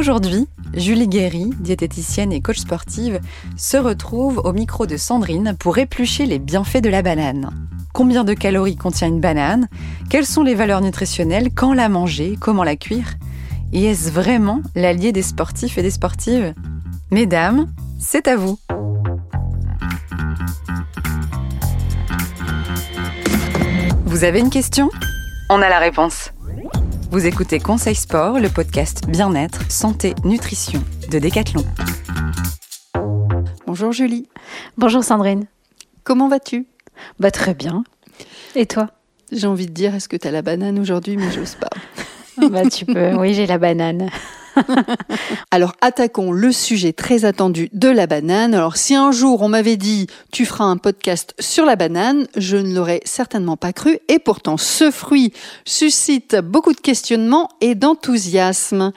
Aujourd'hui, Julie Guéry, diététicienne et coach sportive, se retrouve au micro de Sandrine pour éplucher les bienfaits de la banane. Combien de calories contient une banane? Quelles sont les valeurs nutritionnelles? Quand la manger? Comment la cuire? Et est-ce vraiment l'allié des sportifs et des sportives? Mesdames, c'est à vous. Vous avez une question? On a la réponse. Vous écoutez Conseil Sport, le podcast bien-être, santé, nutrition de Decathlon. Bonjour Julie. Bonjour Sandrine. Comment vas-tu? Bah très bien. Et toi? J'ai envie de dire, est-ce que tu as la banane aujourd'hui, mais j'ose pas. bah tu peux, oui j'ai la banane. Alors attaquons le sujet très attendu de la banane. Alors si un jour on m'avait dit tu feras un podcast sur la banane, je ne l'aurais certainement pas cru et pourtant ce fruit suscite beaucoup de questionnements et d'enthousiasme.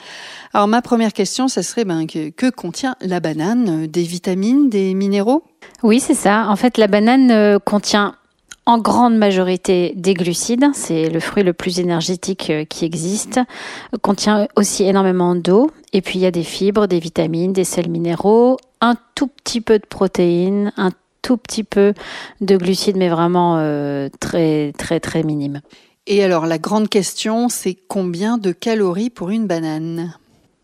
Alors ma première question, ça serait ben, que, que contient la banane? Des vitamines, des minéraux? Oui c'est ça. En fait la banane euh, contient en grande majorité des glucides, c'est le fruit le plus énergétique euh, qui existe, contient aussi énormément d'eau, et puis il y a des fibres, des vitamines, des sels minéraux, un tout petit peu de protéines, un tout petit peu de glucides, mais vraiment euh, très très très minime. Et alors la grande question, c'est combien de calories pour une banane?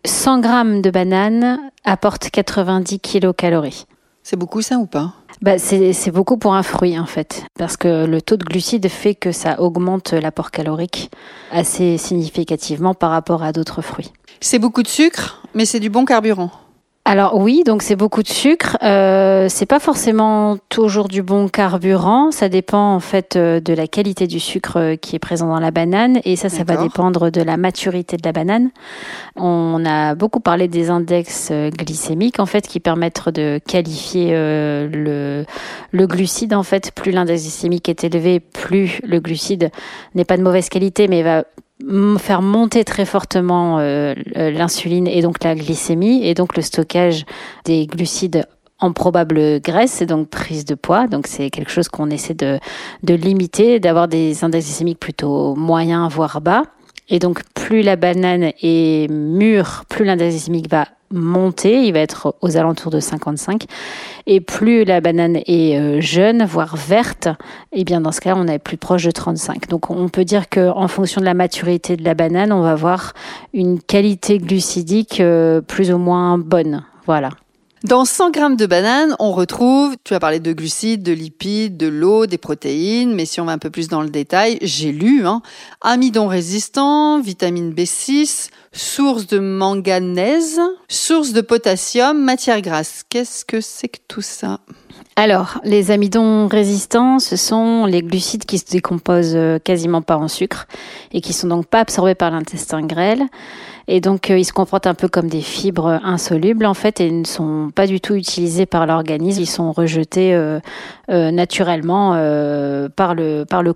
100 grammes de banane apporte 90 kilocalories. C'est beaucoup ça ou pas? Bah, c'est beaucoup pour un fruit en fait, parce que le taux de glucides fait que ça augmente l'apport calorique assez significativement par rapport à d'autres fruits. C'est beaucoup de sucre, mais c'est du bon carburant. Alors oui, donc c'est beaucoup de sucre. Euh, c'est pas forcément toujours du bon carburant. Ça dépend en fait euh, de la qualité du sucre euh, qui est présent dans la banane et ça, ça va dépendre de la maturité de la banane. On a beaucoup parlé des index euh, glycémiques en fait qui permettent de qualifier le, le glucide en fait. Plus l'index glycémique est élevé, plus le glucide n'est pas de mauvaise qualité mais va faire monter très fortement euh, l'insuline et donc la glycémie et donc le stockage des glucides en probable graisse et donc prise de poids. Donc c'est quelque chose qu'on essaie de, de limiter, d'avoir des index glycémiques plutôt moyens voire bas. Et donc plus la banane est mûre, plus l'index glycémique va monter, il va être aux alentours de 55. Et plus la banane est euh, jeune, voire verte, et eh bien dans ce cas, on est plus proche de 35. Donc on peut dire que en fonction de la maturité de la banane, on va avoir une qualité glucidique euh, plus ou moins bonne. Voilà. Dans 100 grammes de banane, on retrouve, tu as parlé de glucides, de lipides, de l'eau, des protéines, mais si on va un peu plus dans le détail, j'ai lu, hein, amidon résistant, vitamine B6, source de manganèse, source de potassium, matière grasse. Qu'est-ce que c'est que tout ça? Alors, les amidons résistants, ce sont les glucides qui se décomposent euh, quasiment pas en sucre et qui sont donc pas absorbés par l'intestin grêle. Et donc, euh, ils se comportent un peu comme des fibres insolubles, en fait, et ne sont pas du tout utilisés par l'organisme. Ils sont rejetés euh, naturellement par, le, par le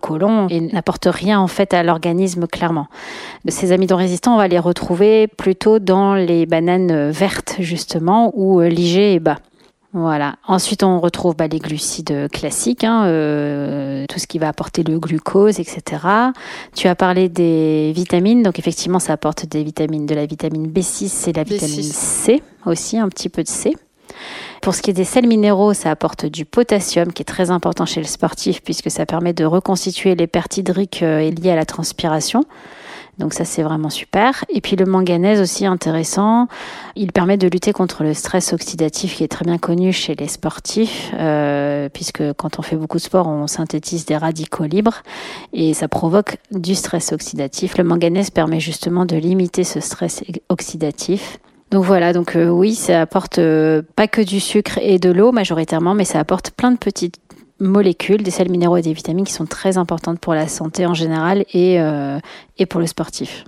et n'apportent rien, en fait, à l'organisme, clairement. Ces amidons résistants, on va les retrouver plutôt dans les bananes vertes, justement, où l'IG est bas. Voilà. Ensuite, on retrouve bah, les glucides classiques, hein, euh, tout ce qui va apporter le glucose, etc. Tu as parlé des vitamines, donc effectivement, ça apporte des vitamines, de la vitamine B6 et la vitamine C aussi, un petit peu de C. Pour ce qui est des sels minéraux, ça apporte du potassium qui est très important chez le sportif puisque ça permet de reconstituer les pertes hydriques euh, liées à la transpiration. Donc ça c'est vraiment super. Et puis le manganèse aussi intéressant, il permet de lutter contre le stress oxydatif qui est très bien connu chez les sportifs, euh, puisque quand on fait beaucoup de sport, on synthétise des radicaux libres et ça provoque du stress oxydatif. Le manganèse permet justement de limiter ce stress oxydatif. Donc voilà, donc euh, oui, ça apporte euh, pas que du sucre et de l'eau majoritairement, mais ça apporte plein de petites molécules, des sels minéraux et des vitamines qui sont très importantes pour la santé en général et, euh, et pour le sportif.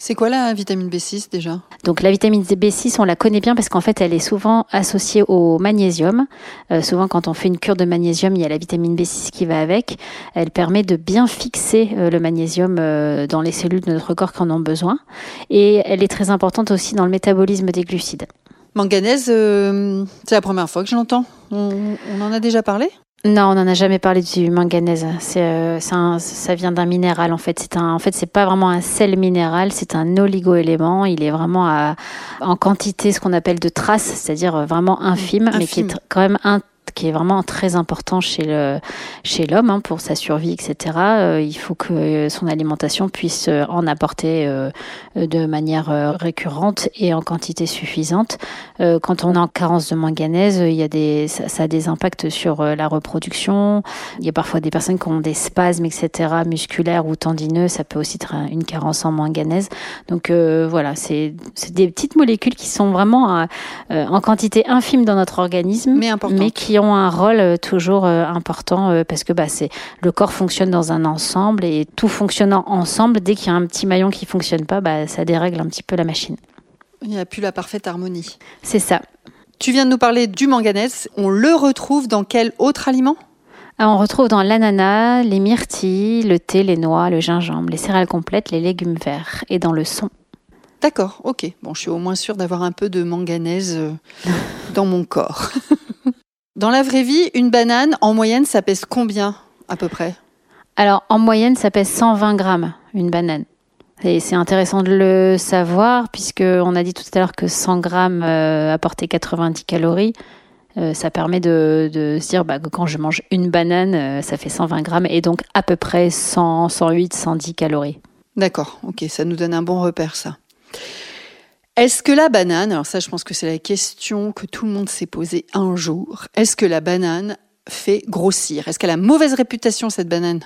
C'est quoi la vitamine B6 déjà? Donc la vitamine B6, on la connaît bien parce qu'en fait, elle est souvent associée au magnésium. Euh, souvent, quand on fait une cure de magnésium, il y a la vitamine B6 qui va avec. Elle permet de bien fixer euh, le magnésium dans les cellules de notre corps qui en ont besoin. Et elle est très importante aussi dans le métabolisme des glucides. Manganèse, c'est la première fois que je l'entends. on en a déjà parlé? Non, on n'en a jamais parlé du manganèse. C'est, euh, un- ça vient d'un minéral en fait. C'est un, en fait, c'est pas vraiment un sel minéral, c'est un oligo-élément. Il est vraiment à, en quantité, ce qu'on appelle de traces, c'est-à-dire euh, vraiment infime, mais qui est Infime. quand même un qui est vraiment très important chez le chez l'homme hein, pour sa survie, etc. Euh, il faut que son alimentation puisse euh, en apporter euh, de manière récurrente et en quantité suffisante. Euh, quand on est en carence de manganèse, il y a des, ça, ça a des impacts sur la reproduction. Il y a parfois des personnes qui ont des spasmes, etc., musculaires ou tendineux. Ça peut aussi être un- une carence en manganèse. Donc voilà, c'est c'est des petites molécules qui sont vraiment en quantité infime dans notre organisme, Mais mais qui ont un rôle euh, toujours euh, important euh, parce que bah, c'est le corps fonctionne dans un ensemble et tout fonctionnant ensemble, dès qu'il y a un petit maillon qui fonctionne pas, bah, ça dérègle un petit peu la machine. Il n'y a plus la parfaite harmonie. C'est ça. Tu viens de nous parler du manganèse. On le retrouve dans quel autre aliment? On retrouve dans l'ananas, les myrtilles, le thé, les noix, le gingembre, les céréales complètes, les légumes verts et dans le son. D'accord, ok. Bon, je suis au moins sûre d'avoir un peu de manganèse dans mon corps. dans la vraie vie, une banane, en moyenne, ça pèse combien à peu près? Alors, en moyenne, ça pèse 120 grammes, une banane. Et c'est intéressant de le savoir, puisque on a dit tout à l'heure que 100 grammes euh, apportaient 90 calories. Euh, ça permet de, de se dire bah, que quand je mange une banane, euh, ça fait 120 grammes, et donc à peu près 100, 108, 110 calories. D'accord, ok, ça nous donne un bon repère, ça. Est-ce que la banane, alors ça je pense que c'est la question que tout le monde s'est posée un jour, est-ce que la banane fait grossir? Est-ce qu'elle a mauvaise réputation cette banane?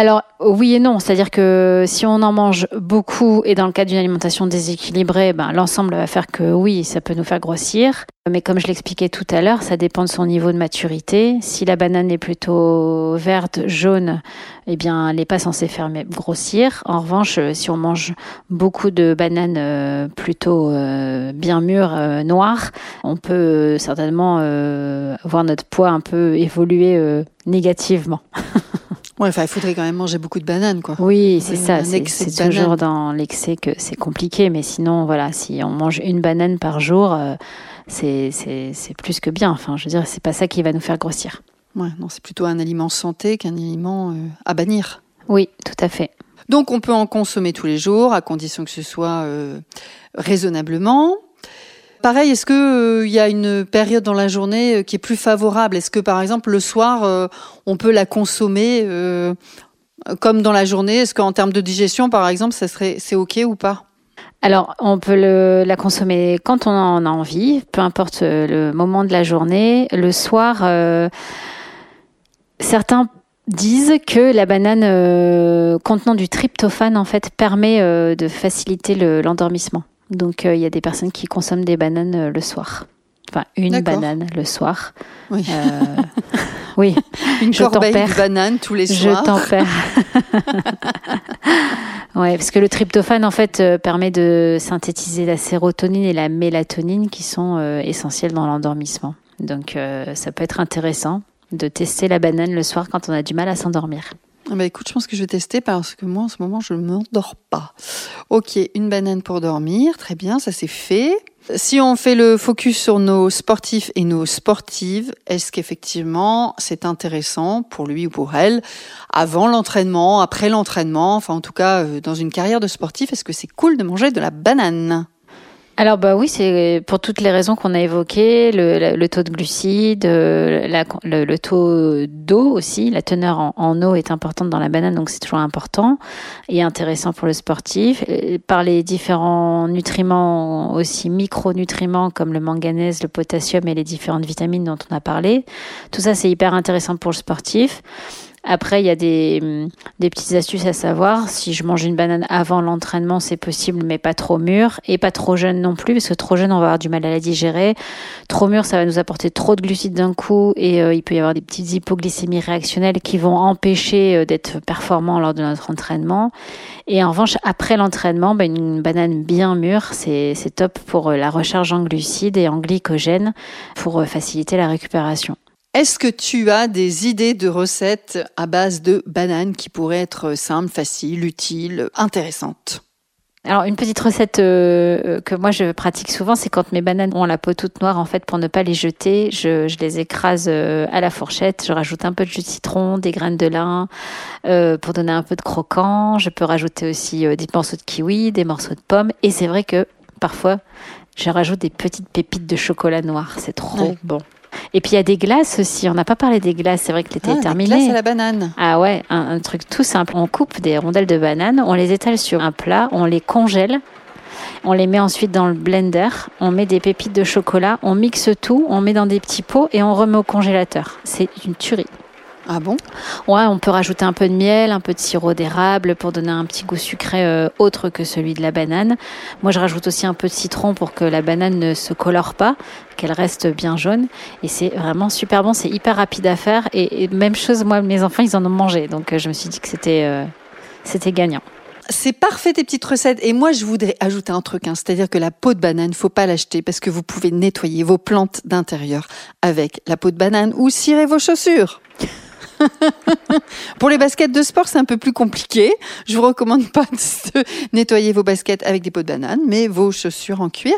Alors oui et non, c'est-à-dire que si on en mange beaucoup et dans le cas d'une alimentation déséquilibrée, ben, l'ensemble va faire que oui, ça peut nous faire grossir. Mais comme je l'expliquais tout à l'heure, ça dépend de son niveau de maturité. Si la banane est plutôt verte, jaune, eh bien, elle n'est pas censée faire grossir. En revanche, euh, si on mange beaucoup de bananes euh, plutôt euh, bien mûres, noires, on peut certainement voir notre poids un peu évoluer négativement. Ouais, enfin il faudrait quand même manger beaucoup de bananes, quoi. Oui, c'est ça. C'est toujours dans l'excès que c'est compliqué. Mais sinon, voilà, si on mange une banane par jour, euh, c'est plus que bien. Enfin, je veux dire, c'est pas ça qui va nous faire grossir. Ouais, non, c'est plutôt un aliment santé qu'un aliment euh, à bannir. Oui, tout à fait. Donc on peut en consommer tous les jours, à condition que ce soit euh, raisonnablement. Pareil, est-ce que euh, y a une période dans la journée euh, qui est plus favorable? Est-ce que par exemple le soir, euh, on peut la consommer comme dans la journée? Est-ce qu'en termes de digestion, par exemple, ça serait c'est ok ou pas? Alors, on peut la consommer quand on en a envie, peu importe le moment de la journée. Le soir, certains disent que la banane contenant du tryptophane en fait permet de faciliter le- Donc, euh, il y a des personnes qui consomment des bananes euh, le soir. Enfin, une banane le soir. Oui. Euh, oui, Une Je corbeille de bananes tous les je soirs. tempère. ouais, parce que le tryptophane, en fait, euh, permet de synthétiser la sérotonine et la mélatonine qui sont essentielles dans l'endormissement. Donc, ça peut être intéressant de tester la banane le soir quand on a du mal à s'endormir. Ah bah écoute, je pense que je vais tester parce que moi en ce moment je ne m'endors pas. Ok, une banane pour dormir, très bien, ça c'est fait. Si on fait le focus sur nos sportifs et nos sportives, est-ce qu'effectivement c'est intéressant pour lui ou pour elle, avant l'entraînement, après l'entraînement, enfin en tout cas euh, dans une carrière de sportif, est-ce que c'est cool de manger de la banane? Alors bah oui, c'est pour toutes les raisons qu'on a évoquées, le, taux de glucides, euh, le, taux d'eau aussi, la teneur en, eau est importante dans la banane, donc c'est toujours important et intéressant pour le sportif. Par les différents nutriments, aussi micronutriments comme le manganèse, le potassium et les différentes vitamines dont on a parlé. Tout ça, c'est hyper intéressant pour le sportif. Après, il y a des, hum, des petites astuces à savoir. Si je mange une banane avant l'entraînement, c'est possible, mais pas trop mûre et pas trop jeune non plus, parce que trop jeune, on va avoir du mal à la digérer. Trop mûre, ça va nous apporter trop de glucides d'un coup et euh, il peut y avoir des petites hypoglycémies réactionnelles qui vont empêcher euh, d'être performants lors de notre entraînement. Et en revanche, après l'entraînement, ben, une banane bien mûre, c'est top pour euh, la recharge en glucides et en glycogène pour faciliter la récupération. Est-ce que tu as des idées de recettes à base de bananes qui pourraient être simples, faciles, utiles, intéressantes? Alors une petite recette euh, que moi je pratique souvent, c'est quand mes bananes ont la peau toute noire, en fait, pour ne pas les jeter, je, je les écrase euh, à la fourchette. Je rajoute un peu de jus de citron, des graines de lin euh, pour donner un peu de croquant. Je peux rajouter aussi des morceaux de kiwi, des morceaux de pommes. Et c'est vrai que parfois je rajoute des petites pépites de chocolat noir. C'est trop bon. Et puis il y a des glaces aussi. On n'a pas parlé des glaces. C'est vrai que l'été ah, est terminé. Des glaces à la banane. Ah ouais, un, truc tout simple. On coupe des rondelles de banane, on les étale sur un plat, on les congèle. On les met ensuite dans le blender, on met des pépites de chocolat, on mixe tout, on met dans des petits pots et on remet au congélateur. C'est une tuerie. Ah bon? Ouais, on peut rajouter un peu de miel, un peu de sirop d'érable pour donner un petit goût sucré euh, autre que celui de la banane. Moi, je rajoute aussi un peu de citron pour que la banane ne se colore pas, qu'elle reste bien jaune. Et c'est vraiment super bon, c'est hyper rapide à faire. Et, même chose, moi, mes enfants, ils en ont mangé. Donc, euh, je me suis dit que c'était euh, c'était gagnant. C'est parfait tes petites recettes. Et moi, je voudrais ajouter un truc, hein. c'est-à-dire que la peau de banane, faut pas l'acheter parce que vous pouvez nettoyer vos plantes d'intérieur avec la peau de banane ou cirer vos chaussures. Pour les baskets de sport, c'est un peu plus compliqué. Je vous recommande pas de nettoyer vos baskets avec des pots de banane, mais vos chaussures en cuir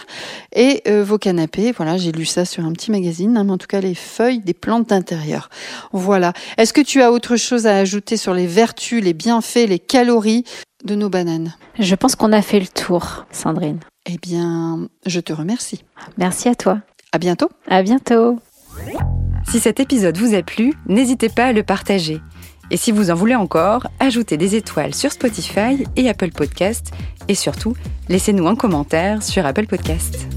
et euh, vos canapés. Voilà, j'ai lu ça sur un petit magazine, hein, mais en tout cas les feuilles des plantes d'intérieur. Voilà. Est-ce que tu as autre chose à ajouter sur les vertus, les bienfaits, les calories de nos bananes? Je pense qu'on a fait le tour, Sandrine. Eh bien, je te remercie. Merci à toi. À bientôt. À bientôt. Si cet épisode vous a plu, n'hésitez pas à le partager. Et si vous en voulez encore, ajoutez des étoiles sur Spotify et Apple Podcast. Et surtout, laissez-nous un commentaire sur Apple Podcast.